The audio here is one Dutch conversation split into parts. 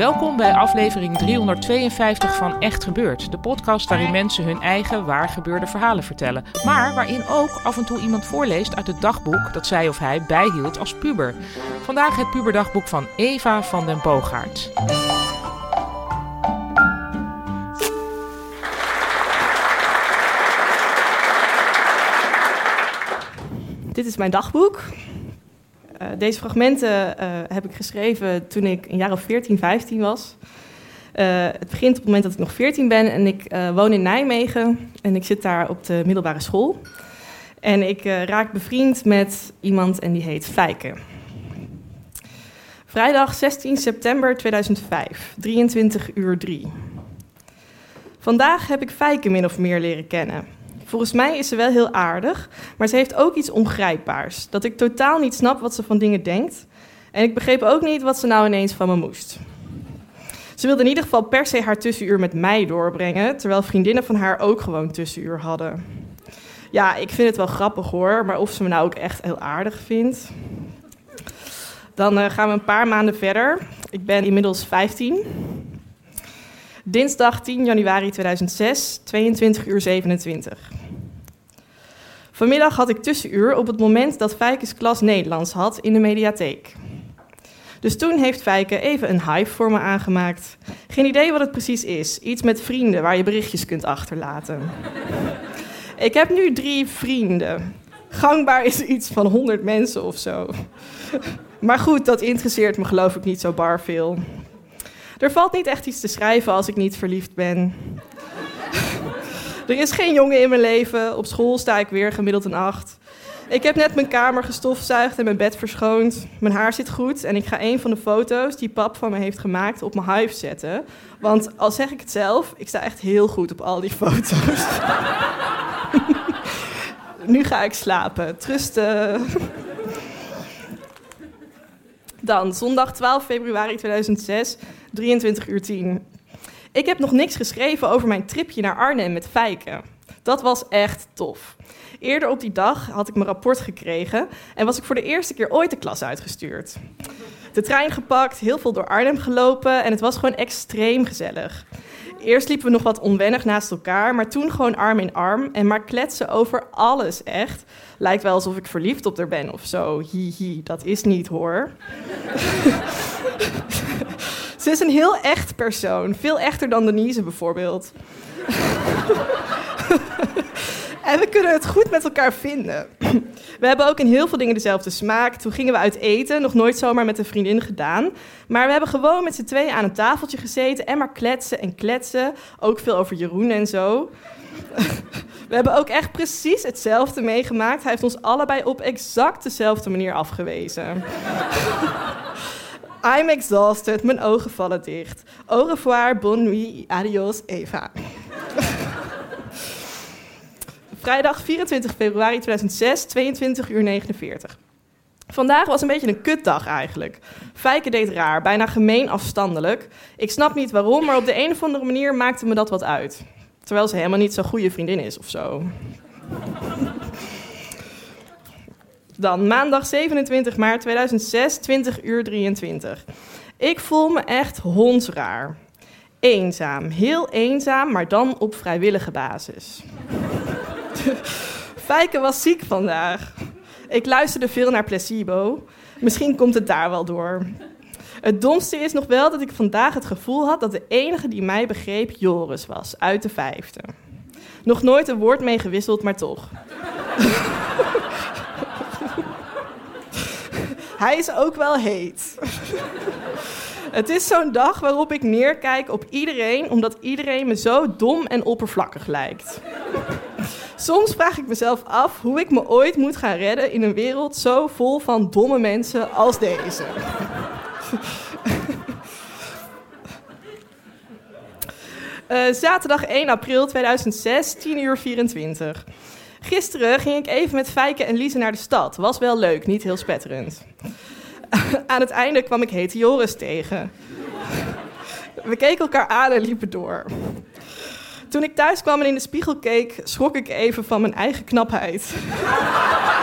Welkom bij aflevering 352 van Echt Gebeurd. De podcast waarin mensen hun eigen waar gebeurde verhalen vertellen. Maar waarin ook af en toe iemand voorleest uit het dagboek dat zij of hij bijhield als puber. Vandaag het puberdagboek van Eva van den Boogaard. Dit is mijn dagboek. Eh, deze fragmenten eh, heb ik geschreven toen ik een jaar of 14, 15 was. Eh, het begint op het moment dat ik nog 14 ben en ik woon in Nijmegen en ik zit daar op de middelbare school. En ik raak bevriend met iemand en die heet Fijke. Vrijdag 16 september 2005, 23 uur 3. Vandaag heb ik Fijke min of meer leren kennen. Volgens mij is ze wel heel aardig, maar ze heeft ook iets ongrijpbaars. Dat ik totaal niet snap wat ze van dingen denkt. En ik begreep ook niet wat ze nou ineens van me moest. Ze wilde in ieder geval per se haar tussenuur met mij doorbrengen, terwijl vriendinnen van haar ook gewoon tussenuur hadden. Ja, ik vind het wel grappig hoor, maar of ze me nou ook echt heel aardig vindt. Dan eh, gaan we een paar maanden verder. Ik ben inmiddels 15. Dinsdag 10 januari 2006, 22 uur 27. Vanmiddag had ik tussenuur op het moment dat Fijkes klas Nederlands had in de mediatheek. Dus toen heeft Fijke even een hive voor me aangemaakt. Geen idee wat het precies is. Iets met vrienden waar je berichtjes kunt achterlaten. ik heb nu drie vrienden. Gangbaar is iets van 100 mensen of zo. maar goed, dat interesseert me geloof ik niet zo bar veel. Er valt niet echt iets te schrijven als ik niet verliefd ben. Er is geen jongen in mijn leven. Op school sta ik weer gemiddeld een acht. Ik heb net mijn kamer gestofzuigd en mijn bed verschoond. Mijn haar zit goed en ik ga een van de foto's die pap van me heeft gemaakt op mijn hive zetten. Want al zeg ik het zelf, ik sta echt heel goed op al die foto's. nu ga ik slapen. Trusten. Dan zondag 12 februari 2006, 23 uur 10. Ik heb nog niks geschreven over mijn tripje naar Arnhem met Fijke. Dat was echt tof. Eerder op die dag had ik mijn rapport gekregen en was ik voor de eerste keer ooit de klas uitgestuurd. De trein gepakt, heel veel door Arnhem gelopen en het was gewoon extreem gezellig. Eerst liepen we nog wat onwennig naast elkaar, maar toen gewoon arm in arm en maar kletsen over alles echt. Lijkt wel alsof ik verliefd op haar ben of zo. Hihi, dat is niet hoor. Ze is een heel echt persoon, veel echter dan Denise bijvoorbeeld. En we kunnen het goed met elkaar vinden. We hebben ook in heel veel dingen dezelfde smaak. Toen gingen we uit eten, nog nooit zomaar met een vriendin gedaan. Maar we hebben gewoon met z'n tweeën aan een tafeltje gezeten en maar kletsen en kletsen. Ook veel over Jeroen en zo. We hebben ook echt precies hetzelfde meegemaakt. Hij heeft ons allebei op exact dezelfde manier afgewezen. I'm exhausted, mijn ogen vallen dicht. Au revoir, bonne nuit, adios, Eva. Vrijdag 24 februari 2006, 22 uur 49. Vandaag was een beetje een kutdag eigenlijk. Fijke deed raar, bijna gemeen afstandelijk. Ik snap niet waarom, maar op de een of andere manier maakte me dat wat uit. Terwijl ze helemaal niet zo'n goede vriendin is of zo. Dan maandag 27 maart 2006, 20 uur 23. Ik voel me echt hondsraar. Eenzaam, heel eenzaam, maar dan op vrijwillige basis. Fijke was ziek vandaag. Ik luisterde veel naar placebo. Misschien komt het daar wel door. Het domste is nog wel dat ik vandaag het gevoel had dat de enige die mij begreep Joris was, uit de vijfde. Nog nooit een woord mee gewisseld, maar toch. Hij is ook wel heet. Het is zo'n dag waarop ik neerkijk op iedereen, omdat iedereen me zo dom en oppervlakkig lijkt. Soms vraag ik mezelf af hoe ik me ooit moet gaan redden in een wereld zo vol van domme mensen als deze. Uh, zaterdag 1 april 2006, 10 uur 24. Gisteren ging ik even met Fijke en Lise naar de stad. Was wel leuk, niet heel spetterend. Aan het einde kwam ik hete Joris tegen. We keken elkaar aan en liepen door. Toen ik thuis kwam en in de spiegel keek, schrok ik even van mijn eigen knapheid.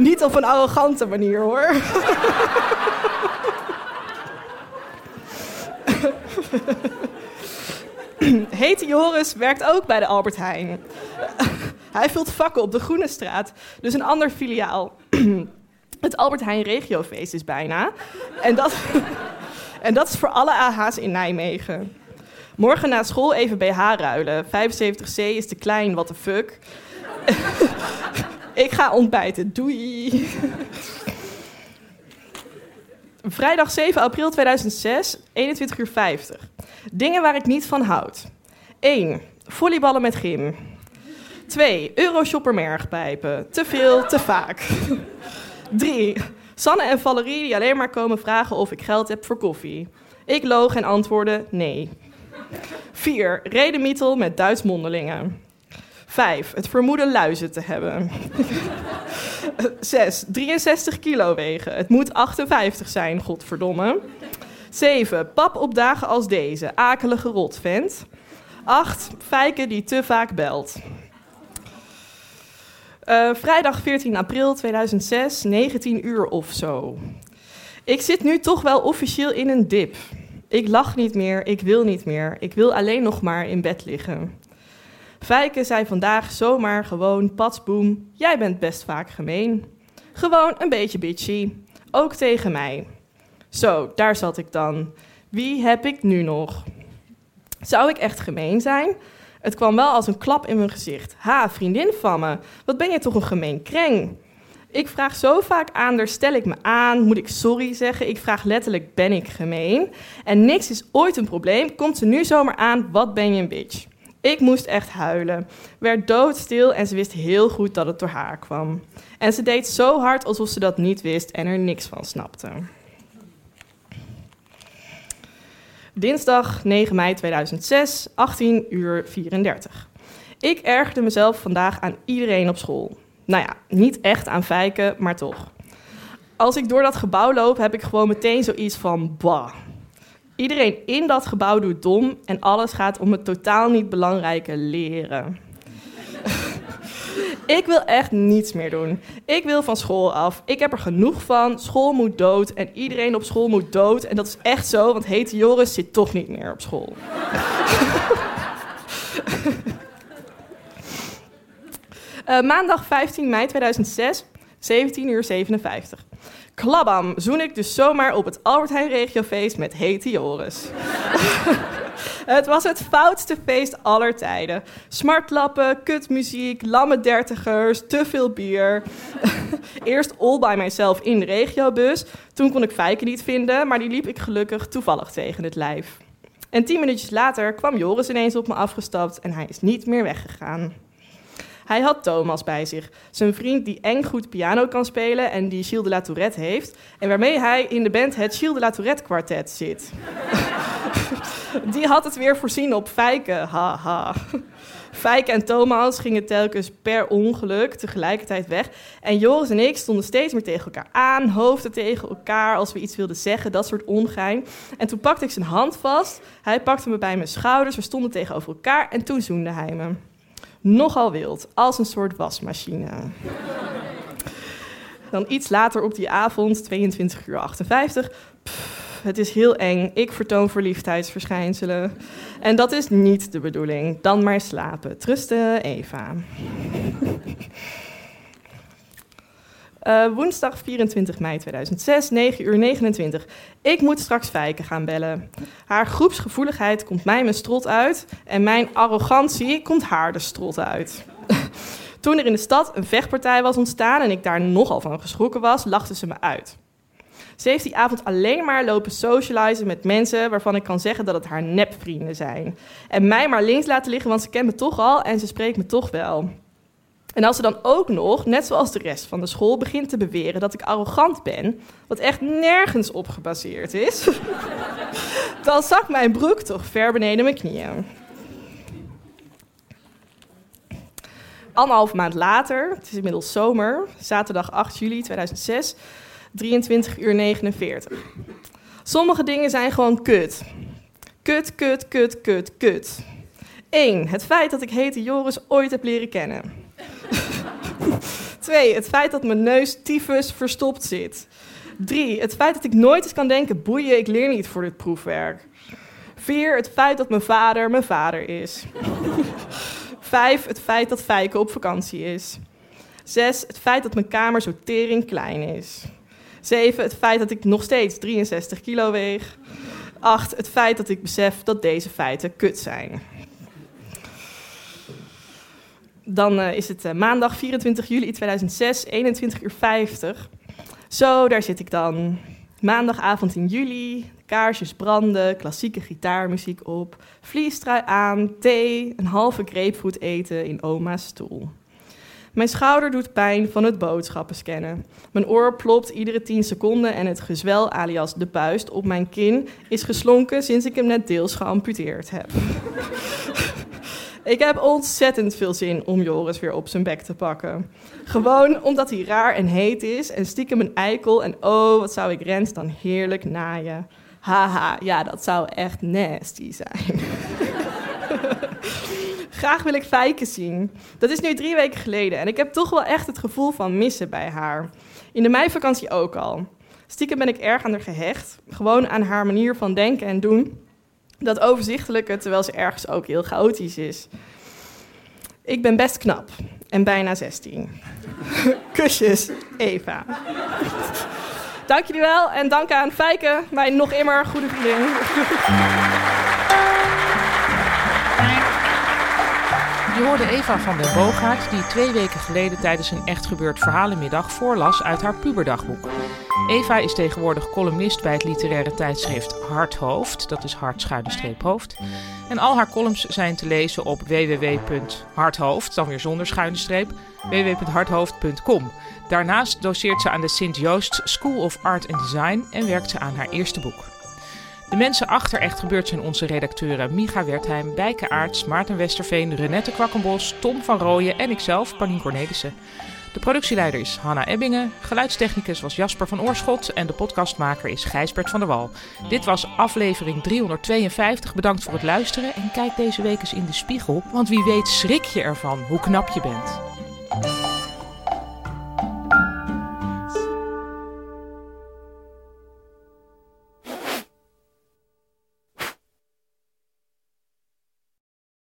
Niet op een arrogante manier hoor. Hete Joris werkt ook bij de Albert Heijn. Hij vult vakken op de Groene Straat, dus een ander filiaal. Het Albert Heijn Regiofeest is bijna. En dat, en dat is voor alle AH's in Nijmegen. Morgen na school even BH ruilen. 75C is te klein, what the fuck. Ik ga ontbijten. Doei. Vrijdag 7 april 2006, 21 uur 50. Dingen waar ik niet van houd. 1. Volleyballen met gym. 2. Euroshopper mergpijpen. Te veel, te vaak. 3. Sanne en Valerie die alleen maar komen vragen of ik geld heb voor koffie. Ik loog en antwoordde nee. 4. Redemietel met Duits mondelingen. 5. Het vermoeden luizen te hebben. 6. 63 kilo wegen. Het moet 58 zijn, godverdomme. 7. Pap op dagen als deze. Akelige rotvent. 8. Fijke die te vaak belt. Uh, vrijdag 14 april 2006, 19 uur of zo. Ik zit nu toch wel officieel in een dip. Ik lach niet meer, ik wil niet meer. Ik wil alleen nog maar in bed liggen. Fijke zei vandaag zomaar gewoon patsboom, jij bent best vaak gemeen. Gewoon een beetje bitchy, ook tegen mij. Zo, daar zat ik dan. Wie heb ik nu nog? Zou ik echt gemeen zijn? Het kwam wel als een klap in mijn gezicht. Ha, vriendin van me, wat ben je toch een gemeen kreng? Ik vraag zo vaak aan, daar stel ik me aan, moet ik sorry zeggen? Ik vraag letterlijk, ben ik gemeen? En niks is ooit een probleem, komt ze nu zomaar aan, wat ben je een bitch? Ik moest echt huilen. Werd doodstil en ze wist heel goed dat het door haar kwam. En ze deed zo hard alsof ze dat niet wist en er niks van snapte. Dinsdag 9 mei 2006, 18 uur 34. Ik ergerde mezelf vandaag aan iedereen op school. Nou ja, niet echt aan fijken, maar toch. Als ik door dat gebouw loop, heb ik gewoon meteen zoiets van bah. Iedereen in dat gebouw doet dom en alles gaat om het totaal niet belangrijke leren. ik wil echt niets meer doen. Ik wil van school af. Ik heb er genoeg van. School moet dood en iedereen op school moet dood. En dat is echt zo, want hete Joris zit toch niet meer op school. uh, maandag 15 mei 2006, 17 uur 57. Klabam, zoen ik dus zomaar op het Albert Heijn regiofeest met hete Joris. het was het foutste feest aller tijden. Smartlappen, kutmuziek, lamme dertigers, te veel bier. Eerst all by myself in de regiobus. Toen kon ik Fijke niet vinden, maar die liep ik gelukkig toevallig tegen het lijf. En tien minuutjes later kwam Joris ineens op me afgestapt en hij is niet meer weggegaan. Hij had Thomas bij zich, zijn vriend die eng goed piano kan spelen en die Gilles de la Tourette heeft. En waarmee hij in de band het Gilles de la Tourette kwartet zit. die had het weer voorzien op Fijke, haha. Fijke en Thomas gingen telkens per ongeluk tegelijkertijd weg. En Joris en ik stonden steeds meer tegen elkaar aan, hoofden tegen elkaar als we iets wilden zeggen, dat soort ongein. En toen pakte ik zijn hand vast, hij pakte me bij mijn schouders, we stonden tegenover elkaar en toen zoende hij me nogal wild, als een soort wasmachine. Dan iets later op die avond, 22 uur 58. het is heel eng. Ik vertoon verliefdheidsverschijnselen. En dat is niet de bedoeling. Dan maar slapen. Trusten, Eva. Uh, woensdag 24 mei 2006, 9 uur 29. Ik moet straks Fijke gaan bellen. Haar groepsgevoeligheid komt mij mijn strot uit en mijn arrogantie komt haar de strot uit. Toen er in de stad een vechtpartij was ontstaan en ik daar nogal van geschrokken was, lachte ze me uit. Ze heeft die avond alleen maar lopen socializen met mensen waarvan ik kan zeggen dat het haar nepvrienden zijn. En mij maar links laten liggen, want ze kent me toch al en ze spreekt me toch wel. En als ze dan ook nog, net zoals de rest van de school, begint te beweren dat ik arrogant ben, wat echt nergens op gebaseerd is, dan zakt mijn broek toch ver beneden mijn knieën. Anderhalf maand later, het is inmiddels zomer, zaterdag 8 juli 2006, 23 uur 49. Sommige dingen zijn gewoon kut. Kut, kut, kut, kut, kut. 1. Het feit dat ik hete Joris ooit heb leren kennen. 2. Het feit dat mijn neus tyfus verstopt zit. 3. Het feit dat ik nooit eens kan denken, boeien, ik leer niet voor dit proefwerk. 4. Het feit dat mijn vader mijn vader is. 5. Het feit dat Fijke op vakantie is. 6. Het feit dat mijn kamer zo tering klein is. 7. Het feit dat ik nog steeds 63 kilo weeg. 8. Het feit dat ik besef dat deze feiten kut zijn. Dan uh, is het uh, maandag 24 juli 2006, 21 uur 50. Zo, daar zit ik dan. Maandagavond in juli, kaarsjes branden, klassieke gitaarmuziek op, vliestrui aan, thee, een halve grapefruit eten in oma's stoel. Mijn schouder doet pijn van het boodschappen scannen. Mijn oor plopt iedere 10 seconden en het gezwel alias de puist op mijn kin is geslonken sinds ik hem net deels geamputeerd heb. Ik heb ontzettend veel zin om Joris weer op zijn bek te pakken. Gewoon omdat hij raar en heet is en stiekem een eikel. En oh, wat zou ik Rens dan heerlijk naaien. Haha, ja, dat zou echt nasty zijn. Graag wil ik Fijke zien. Dat is nu drie weken geleden en ik heb toch wel echt het gevoel van missen bij haar. In de meivakantie ook al. Stiekem ben ik erg aan haar gehecht. Gewoon aan haar manier van denken en doen. Dat overzichtelijke, terwijl ze ergens ook heel chaotisch is. Ik ben best knap en bijna 16. Kusjes, Eva. dank jullie wel en dank aan Fijke, mijn nog immer goede vriendin. Je hoorde Eva van den Boogaard, die twee weken geleden tijdens een echt gebeurd verhalenmiddag voorlas uit haar puberdagboek. Eva is tegenwoordig columnist bij het literaire tijdschrift Harthoofd, dat is hart hoofd. En al haar columns zijn te lezen op www.harthoofd, dan weer zonder schuine streep, www.harthoofd.com. Daarnaast doseert ze aan de Sint Joost School of Art and Design en werkt ze aan haar eerste boek. De mensen achter Echt Gebeurd zijn onze redacteuren Micha Wertheim, Bijke Aarts, Maarten Westerveen, Renette Kwakkenbos, Tom van Rooyen en ikzelf, Paulien Cornelissen. De productieleider is Hanna Ebbingen, geluidstechnicus was Jasper van Oorschot en de podcastmaker is Gijsbert van der Wal. Dit was aflevering 352. Bedankt voor het luisteren en kijk deze week eens in de spiegel, want wie weet schrik je ervan hoe knap je bent.